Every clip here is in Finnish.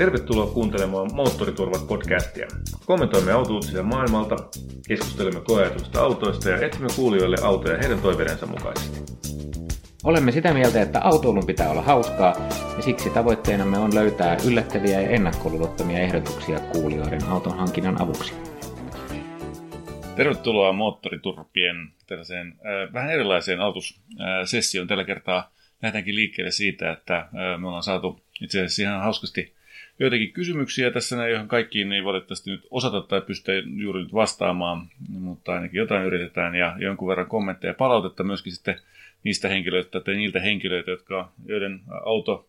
Tervetuloa kuuntelemaan Moottoriturvat-podcastia. Kommentoimme autouutisia maailmalta, keskustelemme koeajatusta autoista ja etsimme kuulijoille autoja heidän toiveidensa mukaisesti. Olemme sitä mieltä, että autoilun pitää olla hauskaa, ja siksi tavoitteenamme on löytää yllättäviä ja ennakkoluulottomia ehdotuksia kuulijoiden auton hankinnan avuksi. Tervetuloa Moottoriturpien tällaiseen äh, vähän erilaiseen autossessioon. Tällä kertaa lähdetäänkin liikkeelle siitä, että äh, me ollaan saatu itse asiassa ihan hauskasti joitakin kysymyksiä tässä, joihin kaikkiin ei valitettavasti nyt osata tai pystytä juuri nyt vastaamaan, mutta ainakin jotain yritetään ja jonkun verran kommentteja ja palautetta myöskin sitten niistä henkilöitä tai niiltä henkilöitä, jotka, joiden auto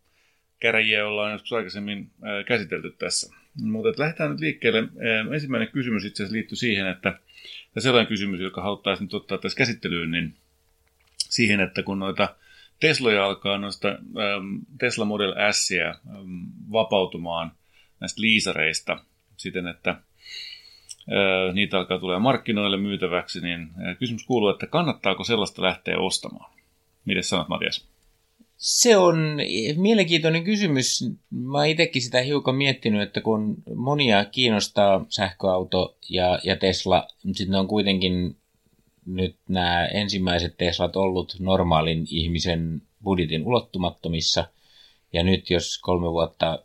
käräjiä ollaan joskus aikaisemmin käsitelty tässä. Mutta lähdetään nyt liikkeelle. Ensimmäinen kysymys itse asiassa liittyy siihen, että sellainen kysymys, joka haluttaisiin nyt ottaa tässä käsittelyyn, niin siihen, että kun noita Tesloja alkaa noista ähm, Tesla Model S ähm, vapautumaan näistä liisareista siten, että äh, niitä alkaa tulee markkinoille myytäväksi, niin äh, kysymys kuuluu, että kannattaako sellaista lähteä ostamaan? Miten sanot, Matias? Se on mielenkiintoinen kysymys. Mä itsekin sitä hiukan miettinyt, että kun monia kiinnostaa sähköauto ja, ja Tesla, sitten ne on kuitenkin nyt nämä ensimmäiset Teslat ollut normaalin ihmisen budjetin ulottumattomissa. Ja nyt jos kolme vuotta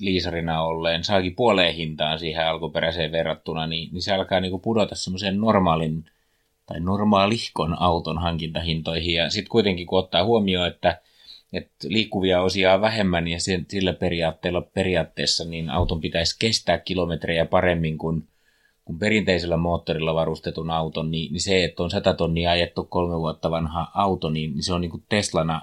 liisarina olleen saakin puoleen hintaan siihen alkuperäiseen verrattuna, niin, niin se alkaa niinku pudota semmoisen normaalin tai normaalihkon auton hankintahintoihin. Ja sitten kuitenkin kun ottaa huomioon, että, että liikkuvia osia on vähemmän ja sillä periaatteella periaatteessa niin auton pitäisi kestää kilometrejä paremmin kuin kun perinteisellä moottorilla varustetun auton, niin, niin se, että on 100 tonnia ajettu kolme vuotta vanha auto, niin, niin se on niin kuin Teslana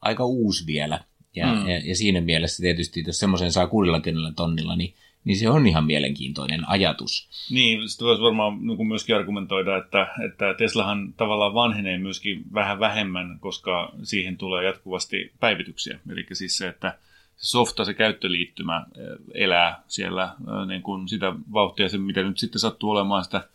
aika uusi vielä. Ja, mm. ja, ja siinä mielessä tietysti, jos semmoisen saa 60 tonnilla, niin, niin se on ihan mielenkiintoinen ajatus. Niin, sitten voisi varmaan niin myöskin argumentoida, että, että Teslahan tavallaan vanhenee myöskin vähän vähemmän, koska siihen tulee jatkuvasti päivityksiä. Eli siis se, että softa, se käyttöliittymä elää siellä niin kuin sitä vauhtia, se mitä nyt sitten sattuu olemaan sitä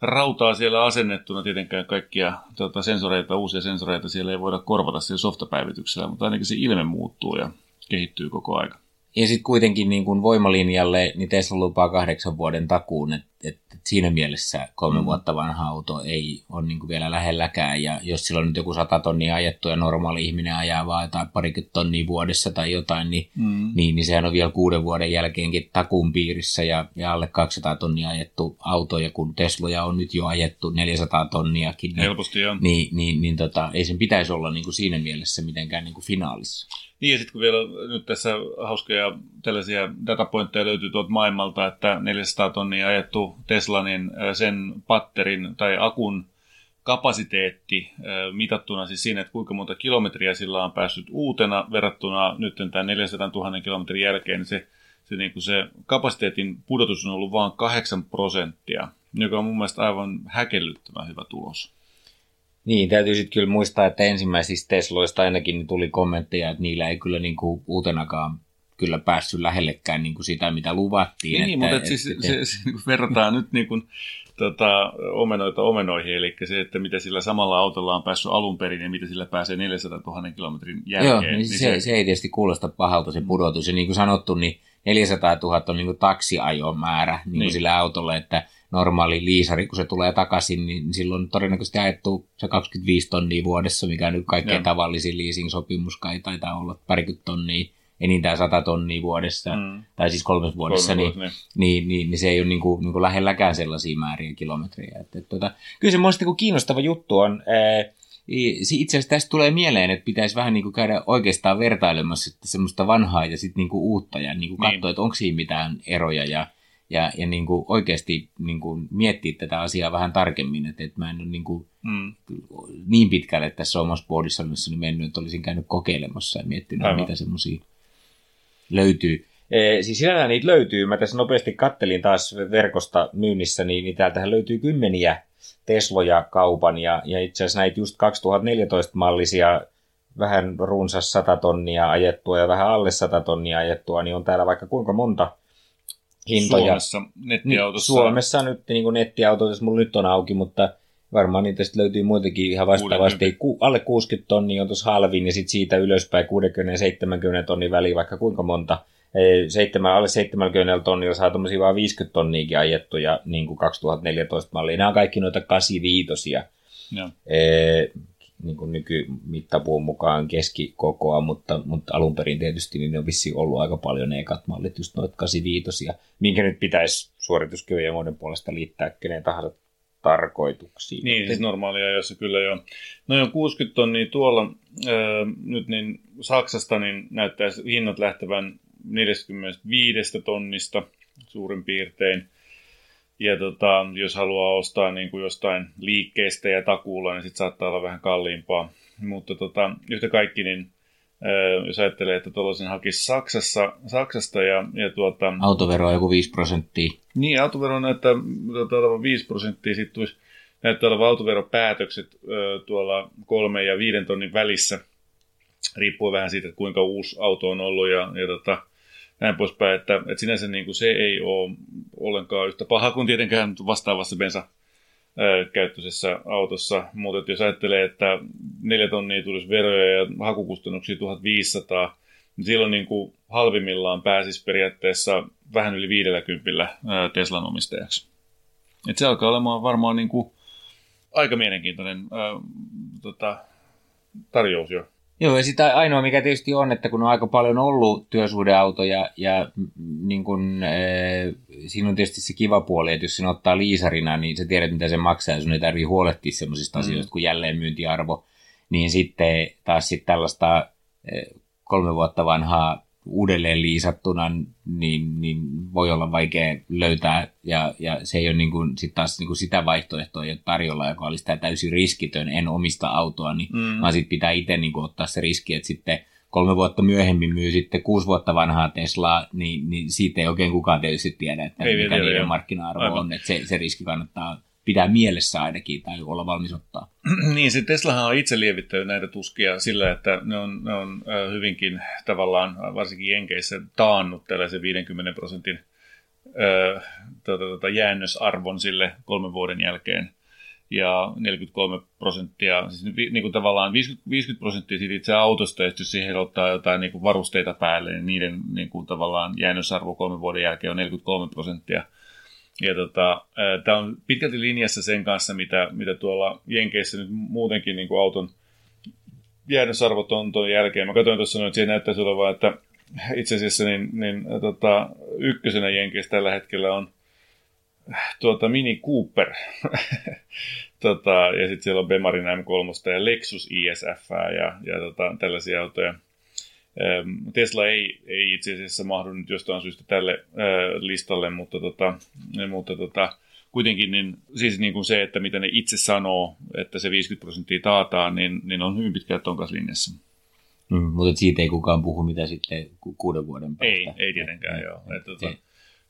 rautaa siellä asennettuna, tietenkään kaikkia tuota, sensoreita, uusia sensoreita siellä ei voida korvata siellä softapäivityksellä, mutta ainakin se ilme muuttuu ja kehittyy koko aika. Ja sitten kuitenkin niin kuin voimalinjalle, niin Tesla lupaa kahdeksan vuoden takuun, että et, et siinä mielessä kolme mm. vuotta vanha auto ei ole niin vielä lähelläkään. Ja jos sillä on nyt joku sata tonnia ajettu ja normaali ihminen ajaa vaan jotain parikymmentä tonnia vuodessa tai jotain, niin, mm. niin, niin sehän on vielä kuuden vuoden jälkeenkin takuun piirissä ja, ja alle 200 tonnia ajettu auto. Ja kun Tesloja on nyt jo ajettu 400 tonniakin, niin, Helposti, niin, niin, niin, niin tota, ei sen pitäisi olla niin kuin siinä mielessä mitenkään niin kuin finaalissa. Niin ja sitten kun vielä nyt tässä hauskoja tällaisia datapointteja löytyy tuolta maailmalta, että 400 tonnia ajettu Tesla, niin sen patterin tai akun kapasiteetti mitattuna siis siinä, että kuinka monta kilometriä sillä on päässyt uutena verrattuna nyt tämän 400 000 kilometrin jälkeen, niin se, se, niin kuin se kapasiteetin pudotus on ollut vain 8 prosenttia, joka on mun mielestä aivan häkellyttävän hyvä tulos. Niin, täytyy sitten kyllä muistaa, että ensimmäisistä Tesloista ainakin tuli kommentteja, että niillä ei kyllä niin kuin uutenakaan kyllä päässyt lähellekään niin kuin sitä, mitä luvattiin. Niin, että, mutta että, siis, että, se, se, se, verrataan nyt niin kuin, tota, omenoita omenoihin, eli se, että mitä sillä samalla autolla on päässyt alun perin ja mitä sillä pääsee 400 000 kilometrin jälkeen. Joo, niin, niin se, se, se, ei tietysti kuulosta pahalta se pudotus. Ja niin kuin sanottu, niin 400 000 on niin kuin taksiajon määrä niin kuin niin. sillä autolla, että normaali liisari, kun se tulee takaisin, niin silloin todennäköisesti ajettu se 25 tonnia vuodessa, mikä nyt kaikkein ja. tavallisin leasing-sopimus kai taitaa olla parikymmentä tonnia, enintään 100 tonnia vuodessa, mm. tai siis kolmes vuodessa, Kolme niin, vuosi, niin. Niin, niin, niin, se ei ole niin kuin, niin kuin lähelläkään sellaisia määriä kilometriä. Että, että, tota, kyllä se mielestäni niin kiinnostava juttu on, ää, itse asiassa tästä tulee mieleen, että pitäisi vähän niin kuin käydä oikeastaan vertailemassa että semmoista vanhaa ja sitten niin kuin uutta ja niin kuin katsoa, niin. että onko siinä mitään eroja ja ja, ja niin kuin oikeasti niin kuin miettiä tätä asiaa vähän tarkemmin, että, että mä en ole niin, kuin mm. niin pitkälle tässä omassa boardissa mennyt, että olisin käynyt kokeilemassa ja miettinyt, Aivan. mitä semmoisia löytyy. E, siis sinällään niitä löytyy. Mä tässä nopeasti kattelin taas verkosta myynnissä, niin, niin täältähän löytyy kymmeniä Tesloja kaupan ja, ja itse asiassa näitä just 2014-mallisia vähän runsas 100 tonnia ajettua ja vähän alle 100 tonnia ajettua, niin on täällä vaikka kuinka monta hintoja. Suomessa nettiautossa. Suomessa nyt niin kuin nettiautoissa mulla nyt on auki, mutta varmaan niitä sitten löytyy muitakin ihan vastaavasti. Ku, alle 60 tonnia on tuossa halvin ja sitten siitä ylöspäin 60-70 tonnin väliin vaikka kuinka monta. 7, alle 70 tonnilla saa tuommoisia vaan 50 tonniakin ajettuja niin kuin 2014 mallia. Nämä on kaikki noita 85 Joo niin kuin nykymittapuun mukaan keskikokoa, mutta, mutta alun perin tietysti niin ne on vissiin ollut aika paljon ne ekat mallit, just noita 85, minkä nyt pitäisi suorituskyvyn ja muiden puolesta liittää kenen tahansa tarkoituksiin. Niin, siis normaalia jossa kyllä jo. No on 60 tonnia tuolla äh, nyt niin Saksasta niin näyttäisi hinnat lähtevän 45 tonnista suurin piirtein. Ja tota, jos haluaa ostaa niin kuin jostain liikkeestä ja takuulla, niin sitten saattaa olla vähän kalliimpaa. Mutta tota, yhtä kaikki, niin jos ajattelee, että tuollaisen hakisi Saksassa, Saksasta ja, ja tuota... Autovero on joku 5 prosenttia. Niin, autovero näyttää tuota, olevan 5 prosenttia. Sitten tulisi, näyttää olevan autoveropäätökset ää, tuolla kolme ja viiden tonnin välissä. Riippuu vähän siitä, että kuinka uusi auto on ollut ja, ja tota, näin poispäin, että, että sinänsä niin kuin se ei ole ollenkaan yhtä paha kuin tietenkään vastaavassa bensa käyttöisessä autossa, mutta jos ajattelee, että neljä tonnia tulisi veroja ja hakukustannuksia 1500, niin silloin niin kuin halvimmillaan pääsisi periaatteessa vähän yli 50 Teslan omistajaksi. Et se alkaa olemaan varmaan niin kuin aika mielenkiintoinen ää, tota, tarjous jo. Joo, ja sitä ainoa, mikä tietysti on, että kun on aika paljon ollut työsuhdeautoja, ja niin kun, e, siinä on tietysti se kiva puoli, että jos sen ottaa liisarina, niin sä tiedät, mitä se maksaa, ja sun ei tarvitse huolehtia sellaisista mm. asioista kuin jälleenmyyntiarvo, niin sitten taas sitten tällaista e, kolme vuotta vanhaa uudelleen liisattuna, niin, niin voi olla vaikea löytää, ja, ja se ei ole niin kuin, sit taas niin kuin sitä vaihtoehtoa ei ole tarjolla, joka olisi tämä täysin riskitön, en omista autoa, niin mm. vaan sitten pitää itse niin kuin, ottaa se riski, että sitten kolme vuotta myöhemmin myy sitten kuusi vuotta vanhaa Teslaa, niin, niin siitä ei oikein kukaan tietysti tiedä, että ei mikä niiden markkina-arvo on, että se, se riski kannattaa pitää mielessä ainakin tai olla valmis ottaa. niin, se Teslahan on itse lievittänyt näitä tuskia sillä, että ne on, ne on hyvinkin tavallaan, varsinkin Jenkeissä, taannut tällaisen 50 prosentin äh, tuota, tuota, jäännösarvon sille kolmen vuoden jälkeen. Ja 43 prosenttia, siis niin kuin tavallaan 50, 50 prosenttia siitä itse autosta, ja jos siihen ottaa jotain niin kuin varusteita päälle, niin niiden niin kuin tavallaan jäännösarvo kolmen vuoden jälkeen on 43 prosenttia – ja tota, tämä on pitkälti linjassa sen kanssa, mitä, mitä tuolla Jenkeissä nyt muutenkin niin kuin auton jäädösarvot on tuon jälkeen. Mä katsoin tuossa, että siihen näyttäisi olevan, että itse asiassa niin, niin, tota, ykkösenä Jenkeissä tällä hetkellä on tuota, Mini Cooper. tota, ja sitten siellä on Bemarin M3 ja Lexus ISF ja, ja tota, tällaisia autoja. Tesla ei, ei itse asiassa mahdu nyt jostain syystä tälle listalle, mutta, tota, mutta tota, kuitenkin niin, siis niin kuin se, että mitä ne itse sanoo, että se 50 prosenttia taataan, niin, niin on hyvin pitkään ton kanssa linjassa. Mm, mutta siitä ei kukaan puhu, mitä sitten ku, kuuden vuoden päästä. Ei, ei tietenkään, mm. joo. Että, tota,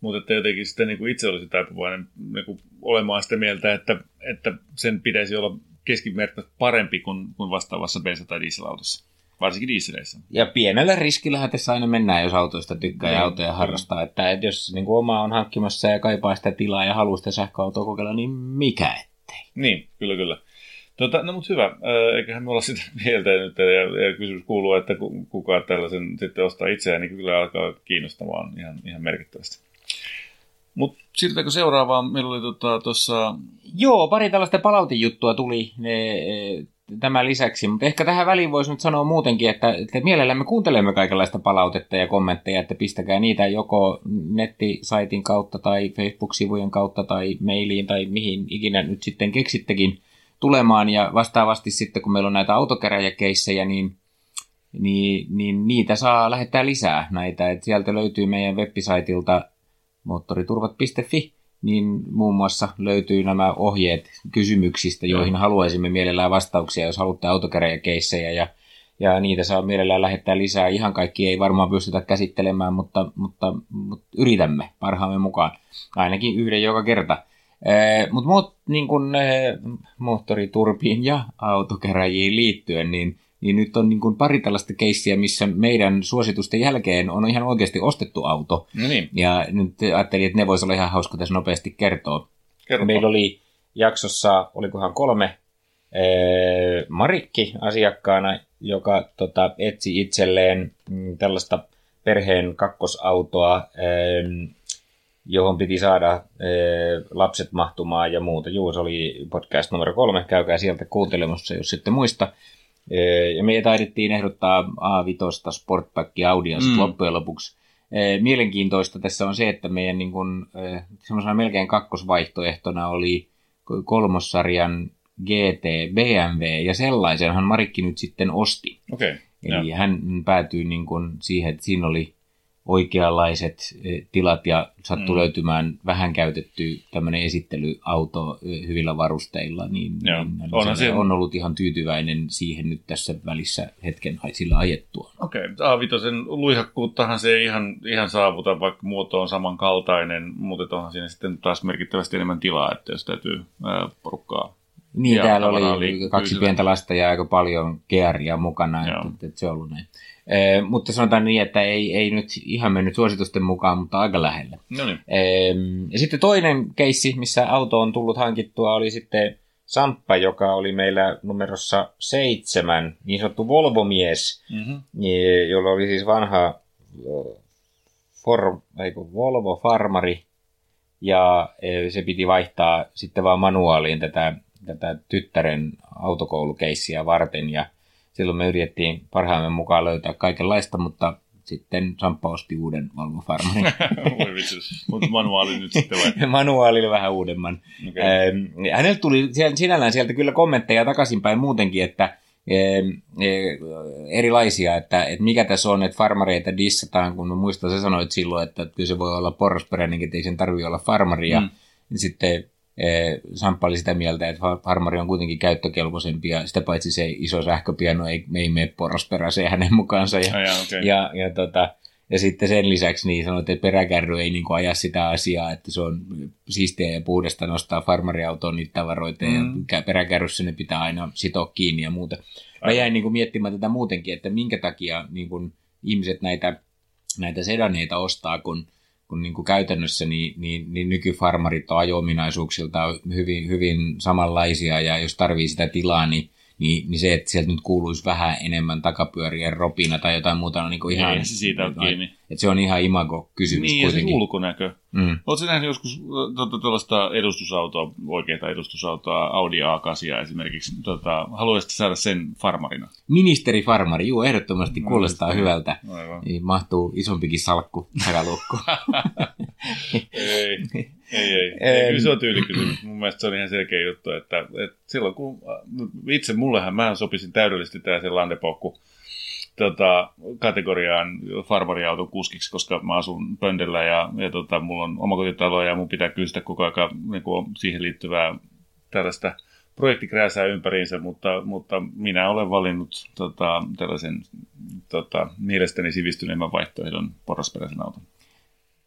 mutta että jotenkin sitten niin kuin itse olisi taipuvainen niin kuin olemaan sitä mieltä, että, että sen pitäisi olla keskimerkki parempi kuin, kuin vastaavassa bensa- tai dieselautossa varsinkin dieseleissä. Ja pienellä riskillähän tässä aina mennään, jos autoista tykkää niin, ja autoja harrastaa. Että, että jos niin kuin oma on hankkimassa ja kaipaa sitä tilaa ja haluaa sitä sähköautoa kokeilla, niin mikä ettei. Niin, kyllä kyllä. Tota, no mutta hyvä, eiköhän me olla sitä mieltä nyt, ja, ja kysymys kuuluu, että kuka tällaisen sitten ostaa itseään, niin kyllä alkaa kiinnostamaan ihan, ihan merkittävästi. Mutta siirrytäänkö seuraavaan? Meillä oli tuossa... Tota, Joo, pari tällaista palautejuttua tuli. Ne, tämän lisäksi, mutta ehkä tähän väliin voisi nyt sanoa muutenkin, että, että mielellämme kuuntelemme kaikenlaista palautetta ja kommentteja, että pistäkää niitä joko nettisaitin kautta tai Facebook-sivujen kautta tai mailiin tai mihin ikinä nyt sitten keksittekin tulemaan. Ja vastaavasti sitten kun meillä on näitä autokeräjäkeissejä, niin, niin, niin niitä saa lähettää lisää näitä, että sieltä löytyy meidän web moottoriturvat.fi, niin muun muassa löytyy nämä ohjeet kysymyksistä, joihin haluaisimme mielellään vastauksia, jos haluatte autokäräjäkeissejä ja ja niitä saa mielellään lähettää lisää. Ihan kaikki ei varmaan pystytä käsittelemään, mutta, mutta, mutta yritämme parhaamme mukaan. Ainakin yhden joka kerta. Eh, mutta muut, niin kun, moottoriturpiin ja autokeräjiin liittyen, niin, niin nyt on niin kun pari tällaista keissiä, missä meidän suositusten jälkeen on ihan oikeasti ostettu auto. No niin. Ja nyt ajattelin, että ne voisi olla ihan hauska tässä nopeasti kertoa. Kerropa. Meillä oli jaksossa, olikohan kolme, eh, Marikki asiakkaana, joka tota, etsi itselleen mm, tällaista perheen kakkosautoa, ähm, johon piti saada äh, lapset mahtumaan ja muuta. Juu, se oli podcast numero kolme, käykää sieltä kuuntelemassa, jos sitten muista. Ja me taidettiin ehdottaa A5 Sportback Audience mm. loppujen lopuksi. Mielenkiintoista tässä on se, että meidän niin kun, semmoisena melkein kakkosvaihtoehtona oli kolmossarjan GT, BMW ja sellaisenhan Marikki nyt sitten osti. Okay, Eli ja. hän päätyi niin kuin siihen, että siinä oli oikeanlaiset eh, tilat ja sattui mm. löytymään vähän käytetty tämmöinen esittelyauto eh, hyvillä varusteilla, niin, Joo. niin on, se... on ollut ihan tyytyväinen siihen nyt tässä välissä hetken sillä ajettua. Okei, okay. A5 luihakkuuttahan se ei ihan, ihan saavuta, vaikka muoto on samankaltainen, mutta onhan siinä sitten taas merkittävästi enemmän tilaa, että jos täytyy ää, porukkaa niin, ja täällä oli kaksi pientä lasta ja aika paljon gearia mukana, että, että, että se on ollut näin. E, mutta sanotaan niin, että ei, ei nyt ihan mennyt suositusten mukaan, mutta aika lähellä. No niin. Ja sitten toinen keissi, missä auto on tullut hankittua, oli sitten Samppa, joka oli meillä numerossa seitsemän, niin sanottu Volvo-mies, mm-hmm. jolla oli siis vanha for, eiku, Volvo Farmari, ja se piti vaihtaa sitten vaan manuaaliin tätä tätä tyttären autokoulukeissiä varten ja silloin me yritettiin parhaamme mukaan löytää kaikenlaista, mutta sitten Samppa osti uuden Volvo Farmarin. mutta manuaali nyt sitten vai? manuaali vähän uudemman. Okay. Ähm, hänelle tuli sinällään sieltä kyllä kommentteja takaisinpäin muutenkin, että erilaisia, että, että mikä tässä on, että farmareita dissataan, kun mä muistan, sä sanoit silloin, että kyllä se voi olla porrasperäinenkin, että ei sen tarvitse olla farmari, ja mm. sitten Samppa oli sitä mieltä, että farmari on kuitenkin käyttökelpoisempi ja sitä paitsi se iso sähköpiano ei, ei mene porrasperäiseen hänen mukaansa. Ja, yeah, okay. ja, ja, tota, ja sitten sen lisäksi niin sanoit, että peräkärry ei niin kuin aja sitä asiaa, että se on siistiä ja puhdasta nostaa farmariautoon niitä tavaroita mm. ja peräkärryssä ne pitää aina sitoa kiinni ja muuta. Mä jäin niin kuin miettimään tätä muutenkin, että minkä takia niin kuin ihmiset näitä, näitä sedaneita ostaa, kun kun niin kuin käytännössä niin, niin, niin nykyfarmarit on ajo-ominaisuuksilta hyvin, hyvin samanlaisia ja jos tarvii sitä tilaa, niin niin, niin se, että sieltä nyt kuuluisi vähän enemmän takapyörien ropina tai jotain muuta on niin kuin ihan... Ei se siitä ole kiinni. Että se on ihan imago-kysymys niin, kuitenkin. Niin, se ulkonäkö. Mm. Oletko nähnyt joskus tuota, tuollaista edustusautoa, oikeaa edustusautoa, Audi A8 esimerkiksi? Tota, haluaisitko saada sen farmarina? Ministeri farmari, juu, ehdottomasti no, kuulostaa no, hyvältä. Niin, mahtuu isompikin salkku takalukku. ei, ei, ei. ei kyllä se on tyylikysymys. Mun mielestä se on ihan selkeä juttu, että, että silloin kun itse mullehan, mä sopisin täydellisesti tällaisen landepokku tota, kategoriaan farmariauton kuskiksi, koska mä asun pöndellä ja, ja tota, mulla on omakotitalo ja mun pitää kysyä koko ajan niin kuin siihen liittyvää tällaista projektikrääsää ympäriinsä, mutta, mutta minä olen valinnut tota, tällaisen tota, mielestäni sivistyneemmän vaihtoehdon porrasperäisen auton.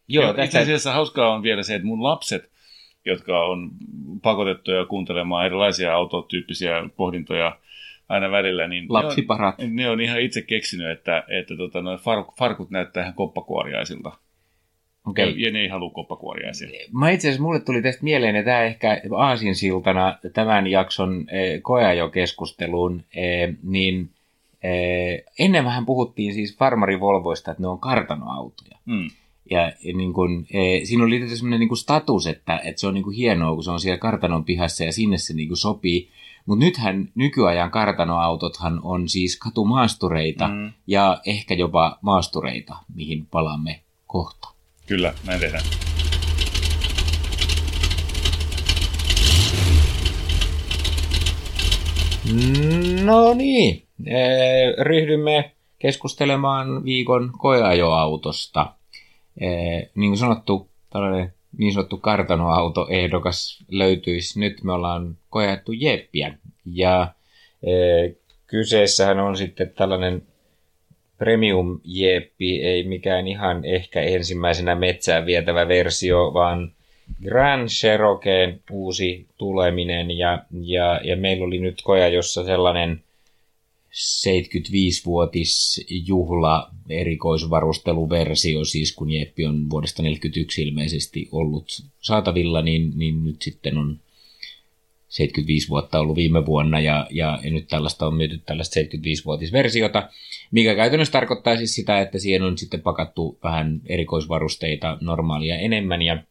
Joo, tästä... Itse asiassa hauskaa on vielä se, että mun lapset, jotka on pakotettuja kuuntelemaan erilaisia autotyyppisiä pohdintoja aina välillä, niin Lapsiparat. Ne on, ne on ihan itse keksinyt, että, että tota, noin farkut näyttää ihan koppakuoriaisilta. Okay. Ja, ja ne ei halua koppakuoriaisia. Mä itse asiassa mulle tuli tästä mieleen, että tämä ehkä aasinsiltana tämän jakson eh, koeajokeskusteluun, eh, niin eh, ennen vähän puhuttiin siis farmarivolvoista, että ne on kartanoautoja. Mm. Ja, niin kun, e, siinä oli sellainen niin status, että, että se on niin kuin hienoa, kun se on siellä kartanon pihassa ja sinne se niin kuin sopii. Mutta nythän nykyajan kartanoautothan on siis katumaastureita mm. ja ehkä jopa maastureita, mihin palaamme kohta. Kyllä, näin tehdään. No niin, ryhdymme keskustelemaan viikon koeajoautosta. Niin kuin sanottu, tällainen niin sanottu kartanoauto ehdokas löytyisi. Nyt me ollaan koettu jeppiä. Ja e, kyseessähän on sitten tällainen premium jeppi, ei mikään ihan ehkä ensimmäisenä metsään vietävä versio, vaan Grand Cherokeen uusi tuleminen ja, ja, ja meillä oli nyt koja, jossa sellainen 75-vuotis juhla erikoisvarusteluversio, siis kun Jeppi on vuodesta 1941 ilmeisesti ollut saatavilla, niin, niin nyt sitten on 75 vuotta ollut viime vuonna ja, ja nyt tällaista on myyty tällaista 75-vuotisversiota, mikä käytännössä tarkoittaa siis sitä, että siihen on sitten pakattu vähän erikoisvarusteita normaalia enemmän ja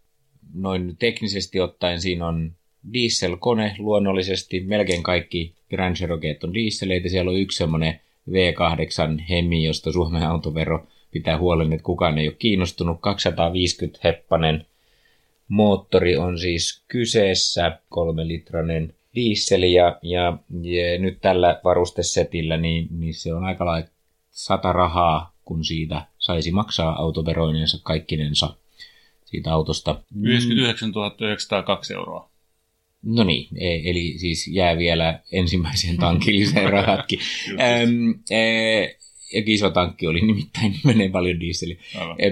noin teknisesti ottaen siinä on dieselkone luonnollisesti, melkein kaikki Grand Cherokeet on dieseleitä, siellä on yksi semmoinen V8 Hemi, josta Suomen autovero pitää huolen, että kukaan ei ole kiinnostunut. 250 heppanen moottori on siis kyseessä, kolme litranen dieseli ja, ja, ja nyt tällä varustesetillä niin, niin se on aika lailla sata rahaa, kun siitä saisi maksaa autoveroinensa kaikkinensa siitä autosta. 99 902 euroa. No niin, e, eli siis jää vielä ensimmäiseen tankilliseen rahatkin. E, ja iso tankki oli nimittäin, menee paljon dieseli. E,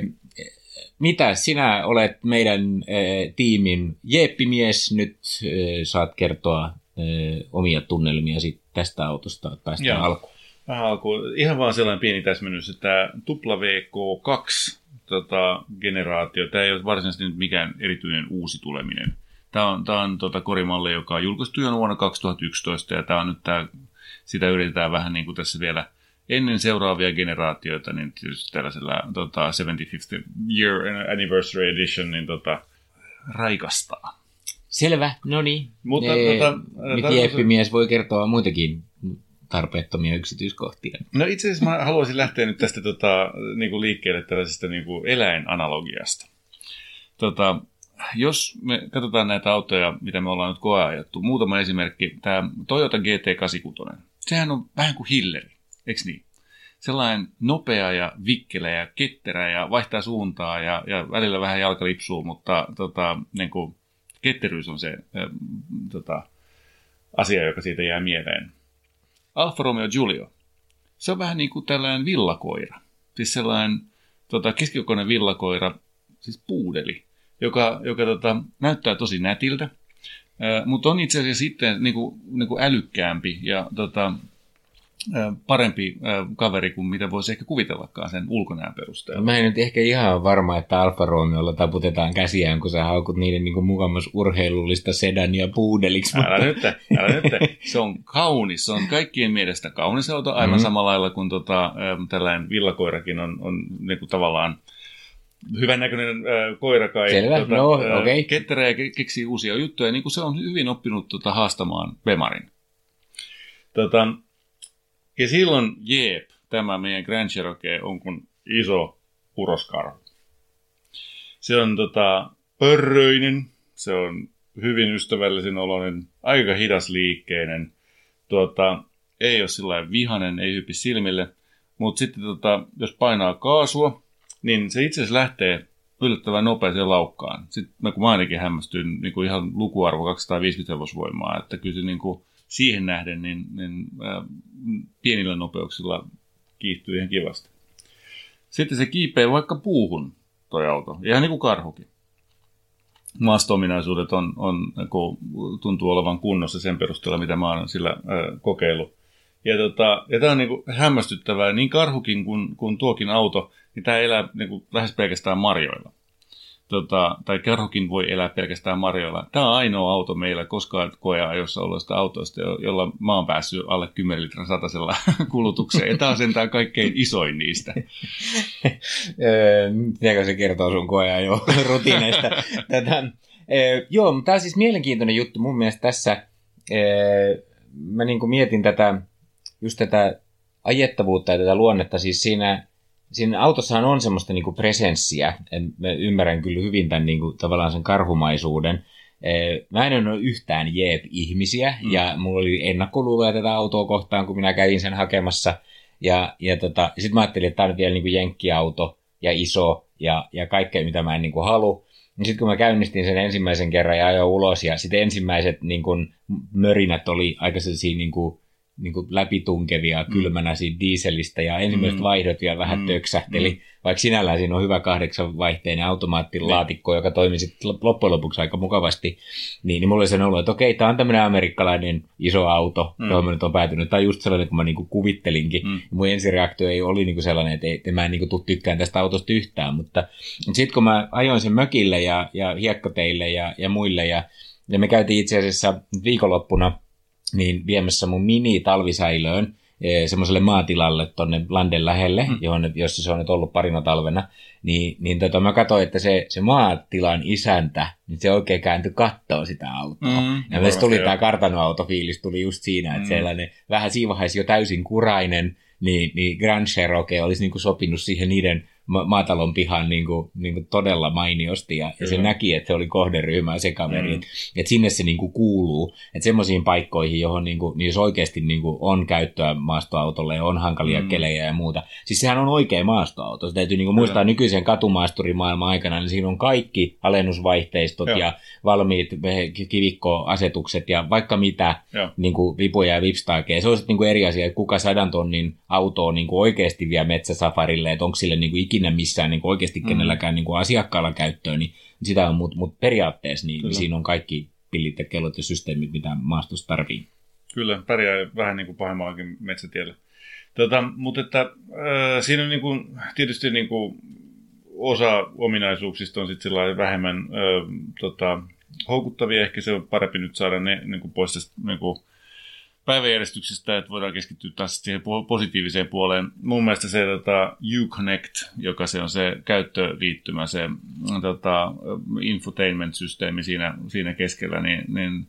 mitä sinä olet meidän tiimin jeppimies, nyt saat kertoa omia tunnelmiasi tästä autosta päästä alkuun. Vähän alkuun. Ihan vaan sellainen pieni täsmennys, että tupla VK2 tota, generaatio, tämä ei ole varsinaisesti nyt mikään erityinen uusi tuleminen. Tämä on, tämä on tota, korimalli, joka on julkaistu jo vuonna 2011, ja tämä on nyt tämä, sitä yritetään vähän niin kuin tässä vielä ennen seuraavia generaatioita, niin tietysti tällaisella tota, 75th Year Anniversary Edition, niin tota, raikastaa. Selvä, no niin. Mutta, tota, nyt Jeppimies voi kertoa muitakin tarpeettomia yksityiskohtia. No itse asiassa mä haluaisin lähteä nyt tästä tota, niin kuin liikkeelle tällaisesta niin kuin eläinanalogiasta. Tota, jos me katsotaan näitä autoja, mitä me ollaan nyt koeajattu, muutama esimerkki, tämä Toyota GT86, sehän on vähän kuin hilleri, eikö niin? Sellainen nopea ja vikkelä ja ketterä ja vaihtaa suuntaa ja, ja välillä vähän jalka lipsuu, mutta tota, niin kuin, ketteryys on se äh, tota, asia, joka siitä jää mieleen. Alfa Romeo Giulio. Se on vähän niin kuin tällainen villakoira. Siis sellainen tota, keskikokoinen villakoira, siis puudeli, joka, joka tota, näyttää tosi nätiltä, mutta on itse asiassa sitten niin kuin, niin kuin älykkäämpi ja tota, parempi kaveri kuin mitä voisi ehkä kuvitellakaan sen ulkonäön perusteella. Mä en nyt ehkä ihan varma, että Alfa Romeolla taputetaan käsiään, kun sä haukut niiden niin mukamas urheilullista sedania puudeliksi. Älä nyt, älä nyt. Se on kaunis, se on kaikkien mielestä kaunis auto, aivan mm-hmm. samalla lailla kuin tota, tällainen villakoirakin on, on niin kuin tavallaan hyvän näköinen äh, koira kai. Selvä, tota, no, okei. Okay. Ketterä ja keksii uusia juttuja, niin kuin se on hyvin oppinut tota, haastamaan Bemarin. Tota, ja silloin, jeep, tämä meidän Grand Cherokee on kuin iso uroskarhu. Se on tota, pörröinen, se on hyvin ystävällisen oloinen, aika hidas liikkeinen. Tuota, ei ole sillä vihanen, ei hyppi silmille, mutta sitten tota, jos painaa kaasua, niin se itse asiassa lähtee yllättävän nopeeseen laukkaan. Sitten mä, kun mä ainakin hämmästyin niin kuin ihan lukuarvo 250 hevosvoimaa, että kyllä se niin kuin siihen nähden niin, niin ää, pienillä nopeuksilla kiihtyy ihan kivasti. Sitten se kiipee vaikka puuhun, toi auto, ihan niin kuin karhukin. Maasto-ominaisuudet on, on, tuntuu olevan kunnossa sen perusteella, mitä mä oon sillä ää, kokeillut. Ja, tota, ja tämä on niin kuin hämmästyttävää, niin karhukin kuin, kuin tuokin auto, niin tämä elää niin kuin lähes pelkästään marjoilla. Tota, tai karhukin voi elää pelkästään marjoilla. Tämä on ainoa auto meillä koskaan koeajossa olleesta autoista, jolla mä oon päässyt alle 10 litran satasella kulutukseen. Ja tämä on sentään kaikkein isoin niistä. Tiedätkö se kertoo sun koeajo rutiineista? Tätä, joo, tämä on siis mielenkiintoinen juttu mun mielestä tässä. Mä niin mietin tätä just tätä ajettavuutta ja tätä luonnetta, siis siinä, siinä autossahan on semmoista niinku presenssiä, mä ymmärrän kyllä hyvin tämän niinku, tavallaan sen karhumaisuuden, Mä en ole yhtään jeep-ihmisiä, mm. ja mulla oli ennakkoluuloja tätä autoa kohtaan, kun minä kävin sen hakemassa. Ja, ja tota, sitten mä ajattelin, että tämä on vielä niin kuin jenkkiauto ja iso ja, ja kaikkea, mitä mä en niin kuin halua. Niin sitten kun mä käynnistin sen ensimmäisen kerran ja ajoin ulos, ja sitten ensimmäiset niin kun, mörinät oli aika sellaisia niin kuin, niin kuin läpitunkevia mm. kylmänä siitä dieselistä ja ensimmäiset mm. vaihdot vielä vähän mm. töksähteli, mm. vaikka sinällään siinä on hyvä kahdeksan vaihteinen automaattilaatikko, niin. joka toimi sitten loppujen lopuksi aika mukavasti, niin, niin mulla oli sen ollut, että okei, tämä on tämmöinen amerikkalainen iso auto, mm. johon mä nyt on päätynyt. On just sellainen, kun mä niinku kuvittelinkin. Mm. Mun ensireaktio ei oli niinku sellainen, että, ei, että mä en niinku tuu tykkään tästä autosta yhtään, mutta, mutta sitten kun mä ajoin sen mökille ja, ja hiekkateille ja, ja muille ja, ja me käytiin itse asiassa viikonloppuna niin viemässä mun mini-talvisäilöön e, semmoiselle maatilalle tonne Landen lähelle, mm. johon, jossa se on nyt ollut parina talvena, niin, niin tota, mä katsoin, että se, se maatilan isäntä, niin se oikein kääntyi kattoon sitä autoa. Mm, ja myös tuli tämä kartanoautofiilis, tuli just siinä, että mm. sellainen vähän siinä jo täysin kurainen, niin, niin Grand Cherokee olisi niin kuin sopinut siihen niiden ma- maatalon pihan niin kuin, niin kuin todella mainiosti. Ja, ja se näki, että se oli kohderyhmä se kaveri, mm. että et sinne se niin kuin kuuluu, että semmoisiin paikkoihin, johon niin kuin, niin jos oikeasti niin kuin on käyttöä maastoautolle ja on hankalia mm. kelejä ja muuta, siis sehän on oikea maastoauto, se täytyy niin kuin muistaa nykyisen katumaasturimaailman aikana, niin siinä on kaikki alennusvaihteistot Joo. ja valmiit kivikkoasetukset ja vaikka mitä niin kuin vipuja ja vipstaakeja, se olisi niin kuin eri asia, että kuka sadan tonnin autoa niin kuin oikeasti vie metsäsafarille, että onko sille niin kuin ikinä missään niin kuin oikeasti mm. kenelläkään niin kuin asiakkaalla käyttöön, niin sitä on, mutta mut periaatteessa niin, niin siinä on kaikki pillit ja kellot ja systeemit, mitä maastossa tarvii. Kyllä, pärjää vähän niin kuin pahemmallakin metsätiellä. Tota, mutta että, äh, siinä on niin kuin, tietysti niin kuin, osa ominaisuuksista on sitten vähemmän äh, tota, houkuttavia. Ehkä se on parempi nyt saada ne niin kuin pois tästä niin kuin, päiväjärjestyksestä, että voidaan keskittyä taas siihen positiiviseen puoleen. Mun mielestä se tota, Uconnect, joka se on se käyttöliittymä, se tota, infotainment-systeemi siinä, siinä keskellä, niin, niin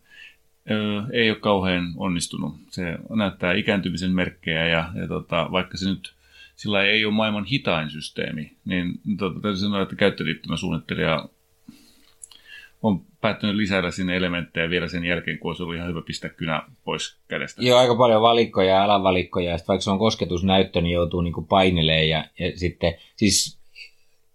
ö, ei ole kauhean onnistunut. Se näyttää ikääntymisen merkkejä ja, ja tota, vaikka se nyt sillä ei ole maailman hitain systeemi, niin tota, täytyy sanoa, että käyttöliittymäsuunnittelija on päättänyt lisätä sinne elementtejä vielä sen jälkeen, kun olisi ollut ihan hyvä pistää kynä pois kädestä. Joo, aika paljon valikkoja ja alavalikkoja, ja vaikka se on kosketusnäyttö, niin joutuu niin kuin painelemaan, ja, ja sitten siis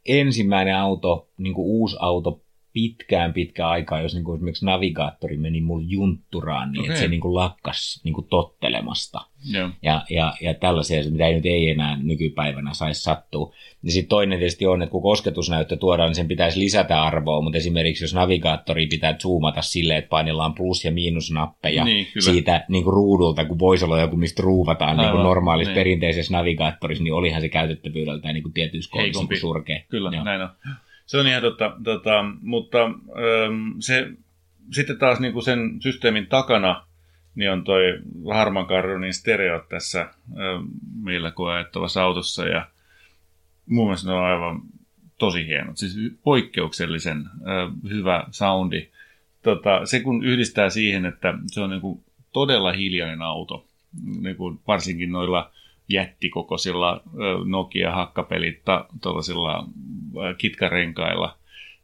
ensimmäinen auto, niin kuin uusi auto pitkään pitkään aikaa, jos niin kuin esimerkiksi navigaattori meni mulle juntturaan, niin okay. että se niin kuin lakkas niin kuin tottelemasta. Yeah. Ja, ja, ja tällaisia, mitä ei nyt ei enää nykypäivänä saisi sattua. Ja sitten toinen tietysti on, että kun kosketusnäyttö tuodaan, niin sen pitäisi lisätä arvoa, mutta esimerkiksi jos navigaattori pitää zoomata silleen, että painellaan plus- ja miinusnappeja niin, siitä niin kuin ruudulta, kun voisi olla joku, mistä ruuvataan niin kuin normaalissa niin. perinteisessä navigaattorissa, niin olihan se käytettävyydeltään niin tietyissä kohdissa niin surkea. Kyllä, Joo. näin on. Se on ihan totta, tota, mutta ähm, se, sitten taas niin kuin sen systeemin takana niin on toi Harman Kardronin stereot tässä ähm, meillä koettavassa autossa ja mun mielestä ne on aivan tosi hienot. Siis poikkeuksellisen äh, hyvä soundi. Tota, se kun yhdistää siihen, että se on niin kuin todella hiljainen auto, niin kuin varsinkin noilla jättikokoisilla Nokia-hakkapelit tuollaisilla kitkarenkailla.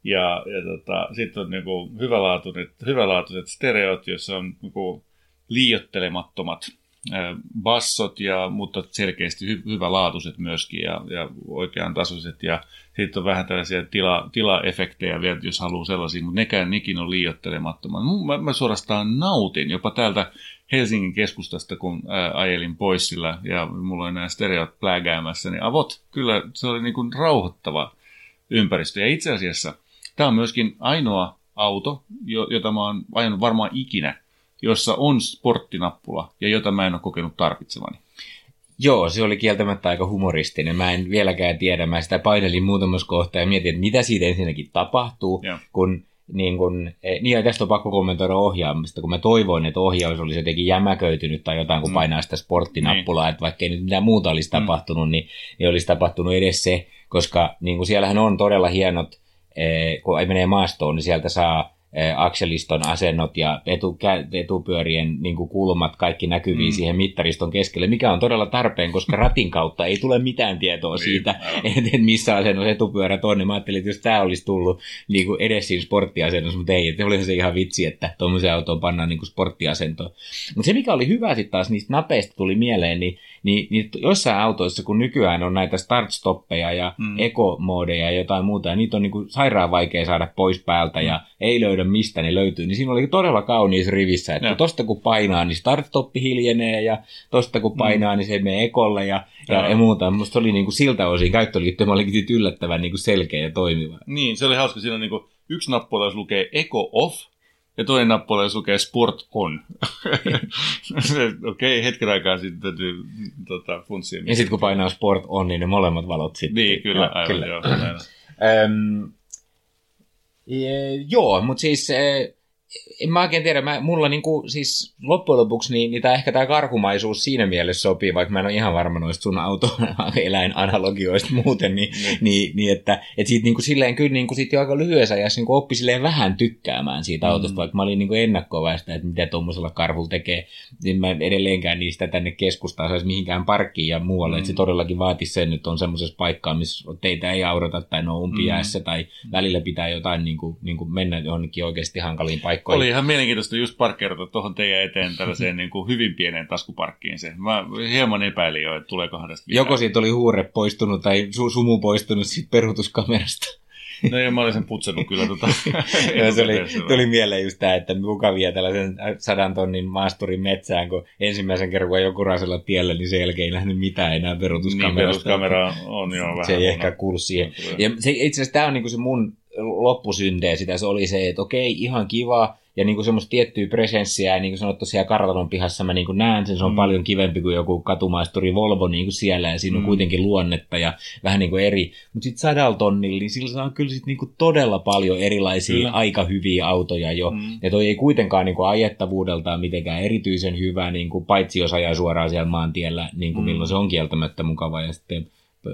Ja, ja tota, sitten on niinku hyvälaatuiset, hyvälaatuiset stereot, joissa on niinku liiottelemattomat bassot, ja, mutta selkeästi hy, hyvälaatuiset myöskin ja, ja oikean tasoiset. Ja sitten on vähän tällaisia tila, tilaefektejä vielä, jos haluaa sellaisia, mutta nekään nekin on liiottelemattomat. Mä, mä suorastaan nautin jopa täältä Helsingin keskustasta, kun ää, ajelin pois sillä ja mulla oli nämä stereot plägäämässä, niin avot, kyllä se oli niin kuin rauhoittava ympäristö. Ja itse asiassa tämä on myöskin ainoa auto, jota mä oon ajanut varmaan ikinä, jossa on sporttinappula ja jota mä en ole kokenut tarvitsevani. Joo, se oli kieltämättä aika humoristinen. Mä en vieläkään tiedä. Mä sitä painelin muutamassa kohtaa ja mietin, että mitä siitä ensinnäkin tapahtuu, Joo. kun niin kun, e, niin ja tästä on pakko kommentoida ohjaamista, kun mä toivoin, että ohjaus olisi jotenkin jämäköitynyt tai jotain, kun mm. painaa sitä sporttinappulaa, niin. että vaikka ei nyt mitään muuta olisi mm. tapahtunut, niin, niin olisi tapahtunut edes se, koska niin kun siellähän on todella hienot, e, kun ei menee maastoon, niin sieltä saa akseliston asennot ja etu, etupyörien niin kuin kulmat, kaikki näkyviin mm. siihen mittariston keskelle, mikä on todella tarpeen, koska ratin kautta ei tule mitään tietoa niin, siitä, että missä asennossa etupyörät on. Niin mä ajattelin, että jos tämä olisi tullut niin kuin edes siinä sporttiasennossa, mutta ei, että olisi se ihan vitsi, että tuommoiseen autoon pannaan niin kuin sporttiasentoon. Mutta se, mikä oli hyvä sitten taas niistä napeista tuli mieleen, niin niin, niin jossain autoissa, kun nykyään on näitä start-stoppeja ja mm. eco-moodeja ja jotain muuta, ja niitä on niin kuin sairaan vaikea saada pois päältä mm. ja ei löydä mistä ne löytyy, niin siinä oli todella kauniissa rivissä, että ja. tosta kun painaa, niin start-stoppi hiljenee ja tosta kun mm. painaa, mm. niin se menee ekolle ja, ja, ja muuta. Musta oli niin kuin siltä osin käyttöliittymä oli yllättävän niin kuin selkeä ja toimiva. Niin, se oli hauska. Siinä on niin kuin yksi nappula, jos lukee Eco Off, ja toinen nappula, jos lukee Sport On. Okei, okay, hetken aikaa sitten täytyy tota, funtsia. Ja sitten kun painaa Sport On, niin ne molemmat valot sitten. Niin, kyllä, ja, aivan, kyllä. joo. Öm, joo, mutta siis en mä oikein tiedä, mä, mulla niinku, siis loppujen lopuksi niin, niin tää, ehkä tämä karhumaisuus siinä mielessä sopii, vaikka mä en ole ihan varma noista sun autoeläinanalogioista muuten, niin, niin. niin, niin että et siitä niinku silleen kyllä niinku sit jo aika lyhyessä ajassa niinku oppi silleen vähän tykkäämään siitä autosta, mm. vaikka mä olin niinku ennakkovaista, että mitä tuommoisella karhulla tekee, niin mä edelleenkään niistä tänne keskustaan saisi mihinkään parkkiin ja muualle, mm. että se todellakin vaatisi sen, että on semmoisessa paikkaa, missä teitä ei aurata tai ne on umpiässä mm. tai välillä pitää jotain niinku, niinku mennä johonkin oikeasti hankaliin paikkaan paikkoja. Oli ihan mielenkiintoista just parkkeerata tuohon teidän eteen tällaiseen niin kuin hyvin pieneen taskuparkkiin se. Mä hieman epäilin jo, että tuleeko tästä vielä. Joko siitä oli huure poistunut tai su- sumu poistunut siitä peruutuskamerasta. No ja mä olin sen putsannut kyllä. Tota, ja se oli, tuli mieleen just tämä, että mukavia tällaisen sadan tonnin maasturin metsään, kun ensimmäisen kerran kun joku rasella tiellä, niin sen jälkeen ei nähnyt mitään enää peruutuskamerasta. Niin, peruuskamera on jo vähän. Se ei ehkä kuulu siihen. Ja se, itse asiassa tämä on niinku se mun loppusynteen sitä se oli se, että okei, ihan kiva, ja niin kuin semmoista tiettyä presenssiä, ja niin kuin sanottu siellä kartalon pihassa mä niin kuin näen sen, se on mm. paljon kivempi kuin joku katumaisturi Volvo niin kuin siellä, ja siinä on mm. kuitenkin luonnetta ja vähän niin kuin eri. Mutta sitten sadalla tonnilla, niin sillä saa kyllä sit niin kuin todella paljon erilaisia kyllä. aika hyviä autoja jo, mm. ja toi ei kuitenkaan niin kuin ajettavuudeltaan mitenkään erityisen hyvä, niin kuin paitsi jos ajaa suoraan siellä maantiellä, niin kuin mm. milloin se on kieltämättä mukava, ja sitten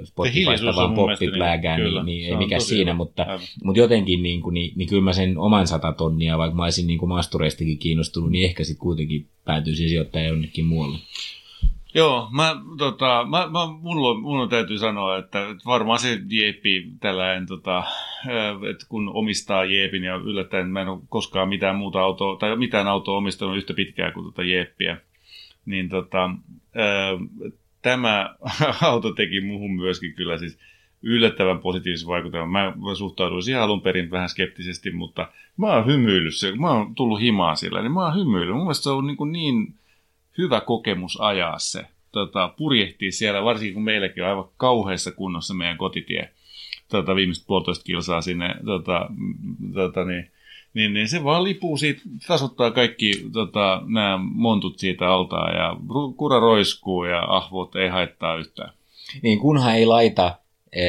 Spotifysta vaan poppit lääkään, niin, kyllä, niin, niin ei mikä siinä, mutta, mutta jotenkin niin, kuin, niin, niin kyllä mä sen oman sata tonnia, vaikka mä olisin niin kuin mastureistakin kiinnostunut, niin ehkä sitten kuitenkin päätyisin sijoittaa jonnekin muualle. Joo, mä, tota, mä, mä, mulla, mulla täytyy sanoa, että varmaan se Jeepi tällainen, tota, että kun omistaa Jeepin ja yllättäen mä en ole koskaan mitään muuta autoa, tai mitään autoa omistanut yhtä pitkään kuin tota Jeeppiä, niin tota, tämä auto teki muuhun myöskin kyllä siis yllättävän positiivisen vaikutelman. Mä, suhtauduin siihen alun perin vähän skeptisesti, mutta mä oon hymyillyt se, mä oon tullut himaa sillä, niin mä oon hymyillyt. Mun mielestä se on niin, niin hyvä kokemus ajaa se. Tota, purjehtii siellä, varsinkin kun meilläkin on aivan kauheassa kunnossa meidän kotitie. Tota, viimeiset puolitoista kilsaa sinne tota, tota, niin, niin, niin se vaan lipuu siitä, tasoittaa kaikki tota, nämä montut siitä altaa ja kura roiskuu ja ahvot ei haittaa yhtään. Niin kunhan ei laita e,